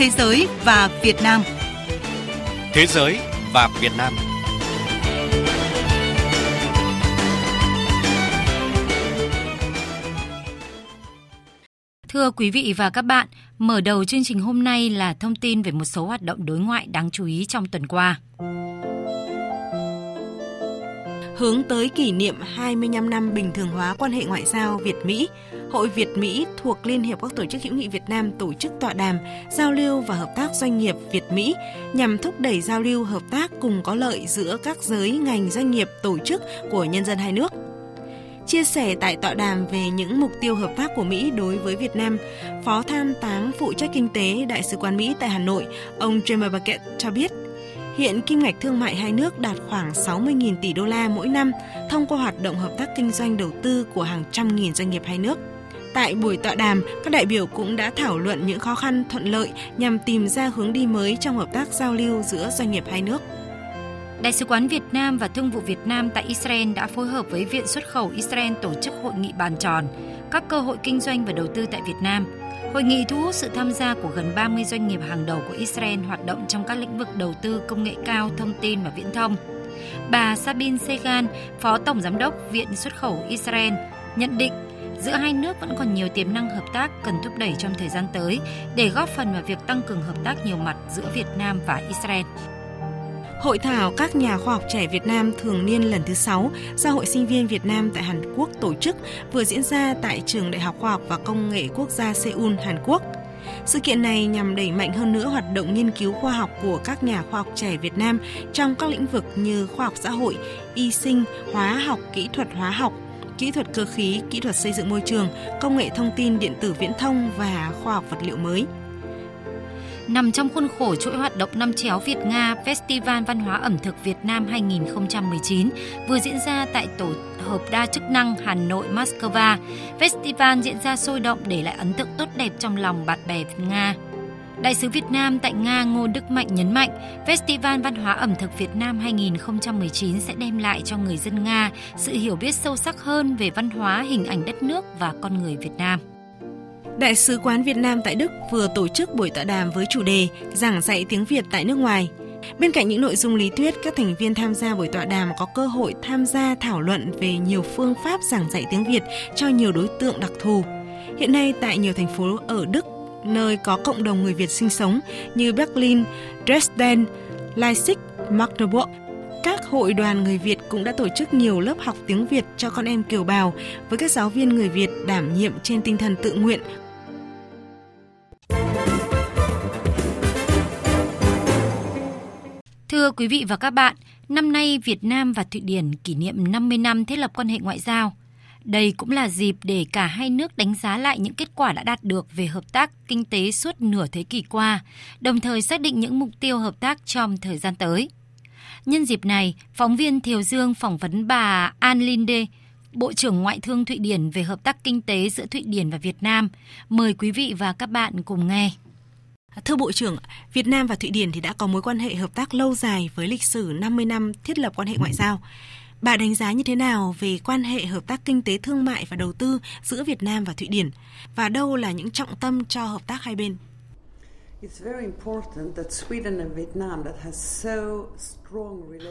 Thế giới và Việt Nam. Thế giới và Việt Nam. Thưa quý vị và các bạn, mở đầu chương trình hôm nay là thông tin về một số hoạt động đối ngoại đáng chú ý trong tuần qua. Hướng tới kỷ niệm 25 năm bình thường hóa quan hệ ngoại giao Việt-Mỹ, Hội Việt-Mỹ thuộc Liên hiệp các tổ chức hữu nghị Việt Nam tổ chức tọa đàm, giao lưu và hợp tác doanh nghiệp Việt-Mỹ nhằm thúc đẩy giao lưu hợp tác cùng có lợi giữa các giới ngành doanh nghiệp tổ chức của nhân dân hai nước. Chia sẻ tại tọa đàm về những mục tiêu hợp tác của Mỹ đối với Việt Nam, Phó Tham tán phụ trách kinh tế Đại sứ quán Mỹ tại Hà Nội, ông James Bucket cho biết, Hiện kim ngạch thương mại hai nước đạt khoảng 60.000 tỷ đô la mỗi năm thông qua hoạt động hợp tác kinh doanh đầu tư của hàng trăm nghìn doanh nghiệp hai nước. Tại buổi tọa đàm, các đại biểu cũng đã thảo luận những khó khăn thuận lợi nhằm tìm ra hướng đi mới trong hợp tác giao lưu giữa doanh nghiệp hai nước. Đại sứ quán Việt Nam và Thương vụ Việt Nam tại Israel đã phối hợp với Viện xuất khẩu Israel tổ chức hội nghị bàn tròn các cơ hội kinh doanh và đầu tư tại Việt Nam. Hội nghị thu hút sự tham gia của gần 30 doanh nghiệp hàng đầu của Israel hoạt động trong các lĩnh vực đầu tư công nghệ cao, thông tin và viễn thông. Bà Sabine Segan, Phó Tổng Giám đốc Viện xuất khẩu Israel, nhận định giữa hai nước vẫn còn nhiều tiềm năng hợp tác cần thúc đẩy trong thời gian tới để góp phần vào việc tăng cường hợp tác nhiều mặt giữa Việt Nam và Israel. Hội thảo các nhà khoa học trẻ Việt Nam thường niên lần thứ 6 do Hội sinh viên Việt Nam tại Hàn Quốc tổ chức vừa diễn ra tại Trường Đại học Khoa học và Công nghệ Quốc gia Seoul, Hàn Quốc. Sự kiện này nhằm đẩy mạnh hơn nữa hoạt động nghiên cứu khoa học của các nhà khoa học trẻ Việt Nam trong các lĩnh vực như khoa học xã hội, y sinh, hóa học, kỹ thuật hóa học, kỹ thuật cơ khí, kỹ thuật xây dựng môi trường, công nghệ thông tin điện tử viễn thông và khoa học vật liệu mới nằm trong khuôn khổ chuỗi hoạt động năm chéo Việt Nga Festival Văn hóa ẩm thực Việt Nam 2019 vừa diễn ra tại tổ hợp đa chức năng Hà Nội Moscow. Festival diễn ra sôi động để lại ấn tượng tốt đẹp trong lòng bạn bè Việt Nga. Đại sứ Việt Nam tại Nga Ngô Đức Mạnh nhấn mạnh, Festival Văn hóa ẩm thực Việt Nam 2019 sẽ đem lại cho người dân Nga sự hiểu biết sâu sắc hơn về văn hóa, hình ảnh đất nước và con người Việt Nam. Đại sứ quán Việt Nam tại Đức vừa tổ chức buổi tọa đàm với chủ đề giảng dạy tiếng Việt tại nước ngoài. Bên cạnh những nội dung lý thuyết, các thành viên tham gia buổi tọa đàm có cơ hội tham gia thảo luận về nhiều phương pháp giảng dạy tiếng Việt cho nhiều đối tượng đặc thù. Hiện nay tại nhiều thành phố ở Đức, nơi có cộng đồng người Việt sinh sống như Berlin, Dresden, Leipzig, Magdeburg, các hội đoàn người Việt cũng đã tổ chức nhiều lớp học tiếng Việt cho con em kiều bào với các giáo viên người Việt đảm nhiệm trên tinh thần tự nguyện Thưa quý vị và các bạn, năm nay Việt Nam và Thụy Điển kỷ niệm 50 năm thiết lập quan hệ ngoại giao. Đây cũng là dịp để cả hai nước đánh giá lại những kết quả đã đạt được về hợp tác kinh tế suốt nửa thế kỷ qua, đồng thời xác định những mục tiêu hợp tác trong thời gian tới. Nhân dịp này, phóng viên Thiều Dương phỏng vấn bà An Linde, Bộ trưởng Ngoại thương Thụy Điển về hợp tác kinh tế giữa Thụy Điển và Việt Nam. Mời quý vị và các bạn cùng nghe. Thưa Bộ trưởng, Việt Nam và Thụy Điển thì đã có mối quan hệ hợp tác lâu dài với lịch sử 50 năm thiết lập quan hệ ngoại giao. Bà đánh giá như thế nào về quan hệ hợp tác kinh tế thương mại và đầu tư giữa Việt Nam và Thụy Điển và đâu là những trọng tâm cho hợp tác hai bên?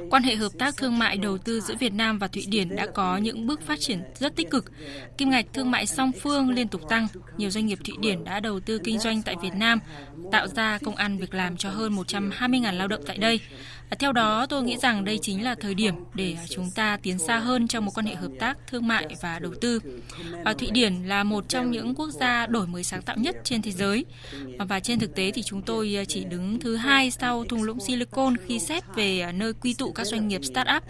Quan hệ hợp tác thương mại đầu tư giữa Việt Nam và Thụy Điển đã có những bước phát triển rất tích cực. Kim ngạch thương mại song phương liên tục tăng. Nhiều doanh nghiệp Thụy Điển đã đầu tư kinh doanh tại Việt Nam, tạo ra công ăn việc làm cho hơn 120.000 lao động tại đây. À, theo đó, tôi nghĩ rằng đây chính là thời điểm để chúng ta tiến xa hơn trong một quan hệ hợp tác thương mại và đầu tư. À, Thụy Điển là một trong những quốc gia đổi mới sáng tạo nhất trên thế giới. À, và trên thực tế thì chúng tôi chỉ đứng thứ hai sau thung lũng Silicon khi xét về nơi quy tụ các doanh nghiệp start-up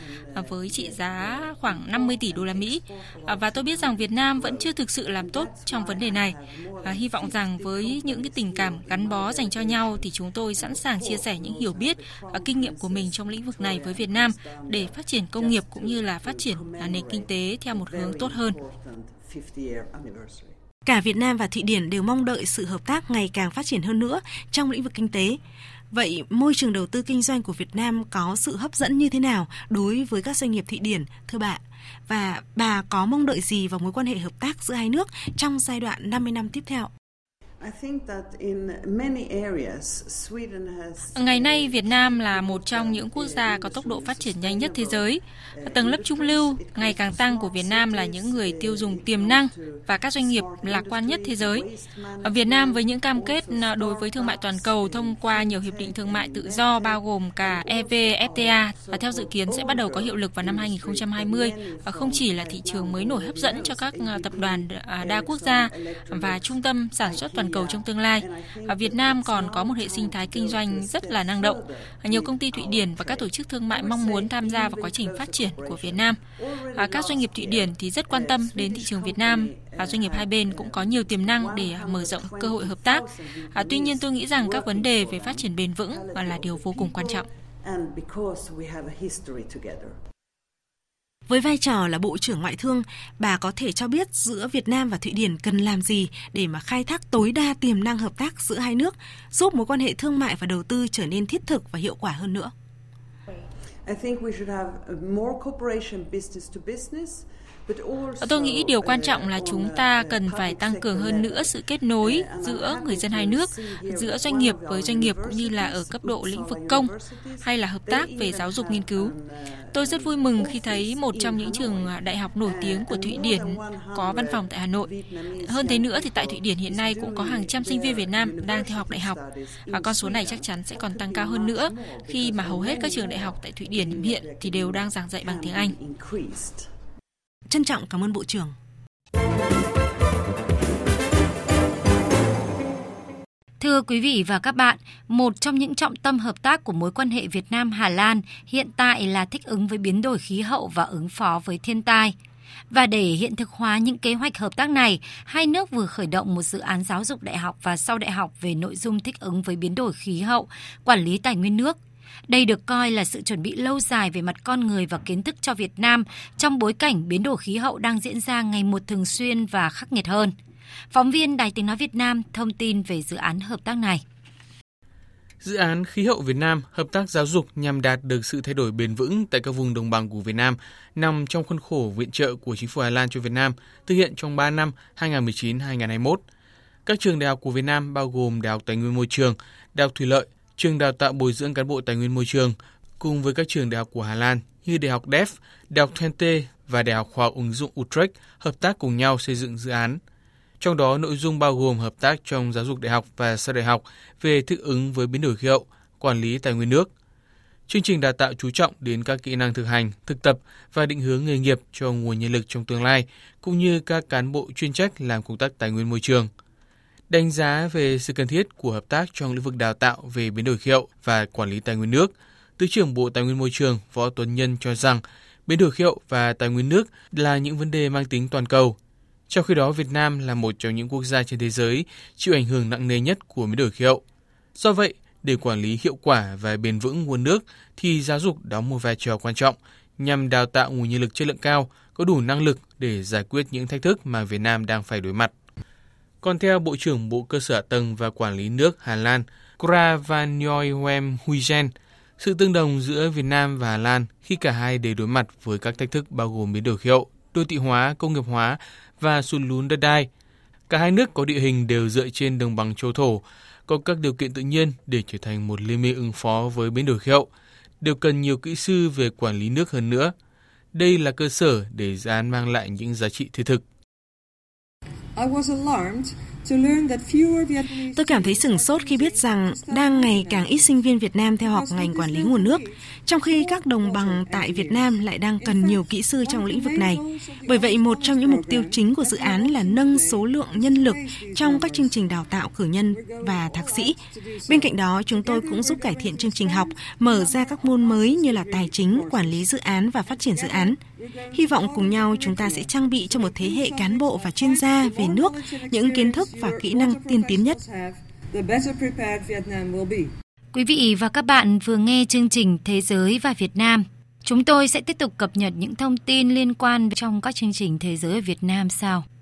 với trị giá khoảng 50 tỷ đô la Mỹ. Và tôi biết rằng Việt Nam vẫn chưa thực sự làm tốt trong vấn đề này. Và hy vọng rằng với những cái tình cảm gắn bó dành cho nhau thì chúng tôi sẵn sàng chia sẻ những hiểu biết và kinh nghiệm của mình trong lĩnh vực này với Việt Nam để phát triển công nghiệp cũng như là phát triển à, nền kinh tế theo một hướng tốt hơn. Cả Việt Nam và Thụy Điển đều mong đợi sự hợp tác ngày càng phát triển hơn nữa trong lĩnh vực kinh tế. Vậy môi trường đầu tư kinh doanh của Việt Nam có sự hấp dẫn như thế nào đối với các doanh nghiệp Thụy Điển, thưa bà? Và bà có mong đợi gì vào mối quan hệ hợp tác giữa hai nước trong giai đoạn 50 năm tiếp theo? Ngày nay, Việt Nam là một trong những quốc gia có tốc độ phát triển nhanh nhất thế giới. Tầng lớp trung lưu ngày càng tăng của Việt Nam là những người tiêu dùng tiềm năng và các doanh nghiệp lạc quan nhất thế giới. Ở Việt Nam với những cam kết đối với thương mại toàn cầu thông qua nhiều hiệp định thương mại tự do bao gồm cả EVFTA và theo dự kiến sẽ bắt đầu có hiệu lực vào năm 2020, không chỉ là thị trường mới nổi hấp dẫn cho các ờ, tập đoàn ờ, đa quốc gia và trung tâm sản xuất toàn cầu trong tương lai. Ở Việt Nam còn có một hệ sinh thái kinh doanh rất là năng động. Nhiều công ty Thụy Điển và các tổ chức thương mại mong muốn tham gia vào quá trình phát triển của Việt Nam. Các doanh nghiệp Thụy Điển thì rất quan tâm đến thị trường Việt Nam và doanh nghiệp hai bên cũng có nhiều tiềm năng để mở rộng cơ hội hợp tác. Tuy nhiên tôi nghĩ rằng các vấn đề về phát triển bền vững là điều vô cùng quan trọng. Với vai trò là Bộ trưởng Ngoại thương, bà có thể cho biết giữa Việt Nam và Thụy Điển cần làm gì để mà khai thác tối đa tiềm năng hợp tác giữa hai nước, giúp mối quan hệ thương mại và đầu tư trở nên thiết thực và hiệu quả hơn nữa. I think we should have more cooperation business to business Tôi nghĩ điều quan trọng là chúng ta cần phải tăng cường hơn nữa sự kết nối giữa người dân hai nước, giữa doanh nghiệp với doanh nghiệp cũng như là ở cấp độ lĩnh vực công hay là hợp tác về giáo dục nghiên cứu. Tôi rất vui mừng khi thấy một trong những trường à, đại học nổi tiếng của Thụy Điển có văn phòng tại Hà Nội. Hơn thế nữa thì tại Thụy Điển hiện nay cũng có hàng trăm sinh viên Việt Nam đang theo học đại học và con số này chắc chắn sẽ còn tăng cao hơn nữa khi mà hầu hết các trường đại học tại Thụy Điển hiện thì đều đang giảng dạy bằng tiếng Anh. Trân trọng cảm ơn Bộ trưởng. Thưa quý vị và các bạn, một trong những trọng tâm hợp tác của mối quan hệ Việt Nam-Hà Lan hiện tại là thích ứng với biến đổi khí hậu và ứng phó với thiên tai. Và để hiện thực hóa những kế hoạch hợp tác này, hai nước vừa khởi động một dự án giáo dục đại học và sau đại học về nội dung thích ứng với biến đổi khí hậu, quản lý tài nguyên nước. Đây được coi là sự chuẩn bị lâu dài về mặt con người và kiến thức cho Việt Nam trong bối cảnh biến đổi khí hậu đang diễn ra ngày một thường xuyên và khắc nghiệt hơn. Phóng viên Đài Tiếng Nói Việt Nam thông tin về dự án hợp tác này. Dự án Khí hậu Việt Nam hợp tác giáo dục nhằm đạt được sự thay đổi bền vững tại các vùng đồng bằng của Việt Nam nằm trong khuôn khổ viện trợ của chính phủ Hà Lan cho Việt Nam thực hiện trong 3 năm 2019-2021. Các trường đại học của Việt Nam bao gồm Đại học Tài nguyên Môi trường, Đại học Thủy lợi, trường đào tạo bồi dưỡng cán bộ tài nguyên môi trường cùng với các trường đại học của Hà Lan như Đại học DEF, Đại học Twente và Đại học Khoa học ứng dụng Utrecht hợp tác cùng nhau xây dựng dự án. Trong đó nội dung bao gồm hợp tác trong giáo dục đại học và sau đại học về thích ứng với biến đổi khí hậu, quản lý tài nguyên nước. Chương trình đào tạo chú trọng đến các kỹ năng thực hành, thực tập và định hướng nghề nghiệp cho nguồn nhân lực trong tương lai, cũng như các cán bộ chuyên trách làm công tác tài nguyên môi trường – đánh giá về sự cần thiết của hợp tác trong lĩnh vực đào tạo về biến đổi khí hậu và quản lý tài nguyên nước. Thứ trưởng Bộ Tài nguyên Môi trường Võ Tuấn Nhân cho rằng biến đổi khí hậu và tài nguyên nước là những vấn đề mang tính toàn cầu. Trong khi đó, Việt Nam là một trong những quốc gia trên thế giới chịu ảnh hưởng nặng nề nhất của biến đổi khí hậu. Do vậy, để quản lý hiệu quả và bền vững nguồn nước thì giáo dục đóng một vai trò quan trọng nhằm đào tạo nguồn nhân lực chất lượng cao, có đủ năng lực để giải quyết những thách thức mà Việt Nam đang phải đối mặt. Còn theo Bộ trưởng Bộ Cơ sở Hạ tầng và Quản lý nước Hà Lan Kravanoyem Huygen, sự tương đồng giữa Việt Nam và Hà Lan khi cả hai đều đối mặt với các thách thức bao gồm biến đổi khí hậu, đô thị hóa, công nghiệp hóa và sụt lún đất đai. Cả hai nước có địa hình đều dựa trên đồng bằng châu thổ, có các điều kiện tự nhiên để trở thành một liên minh ứng phó với biến đổi khí hậu, đều cần nhiều kỹ sư về quản lý nước hơn nữa. Đây là cơ sở để dự án mang lại những giá trị thiết thực. I was alarmed Tôi cảm thấy sửng sốt khi biết rằng đang ngày càng ít sinh viên Việt Nam theo học ngành quản lý nguồn nước, trong khi các đồng bằng tại Việt Nam lại đang cần nhiều kỹ sư trong lĩnh vực này. Bởi vậy, một trong những mục tiêu chính của dự án là nâng số lượng nhân lực trong các chương trình đào tạo cử nhân và thạc sĩ. Bên cạnh đó, chúng tôi cũng giúp cải thiện chương trình học, mở ra các môn mới như là tài chính, quản lý dự án và phát triển dự án. Hy vọng cùng nhau chúng ta sẽ trang bị cho một thế hệ cán bộ và chuyên gia về nước những kiến thức và kỹ năng tiên tiến nhất. Quý vị và các bạn vừa nghe chương trình Thế giới và Việt Nam. Chúng tôi sẽ tiếp tục cập nhật những thông tin liên quan trong các chương trình Thế giới ở Việt Nam sau.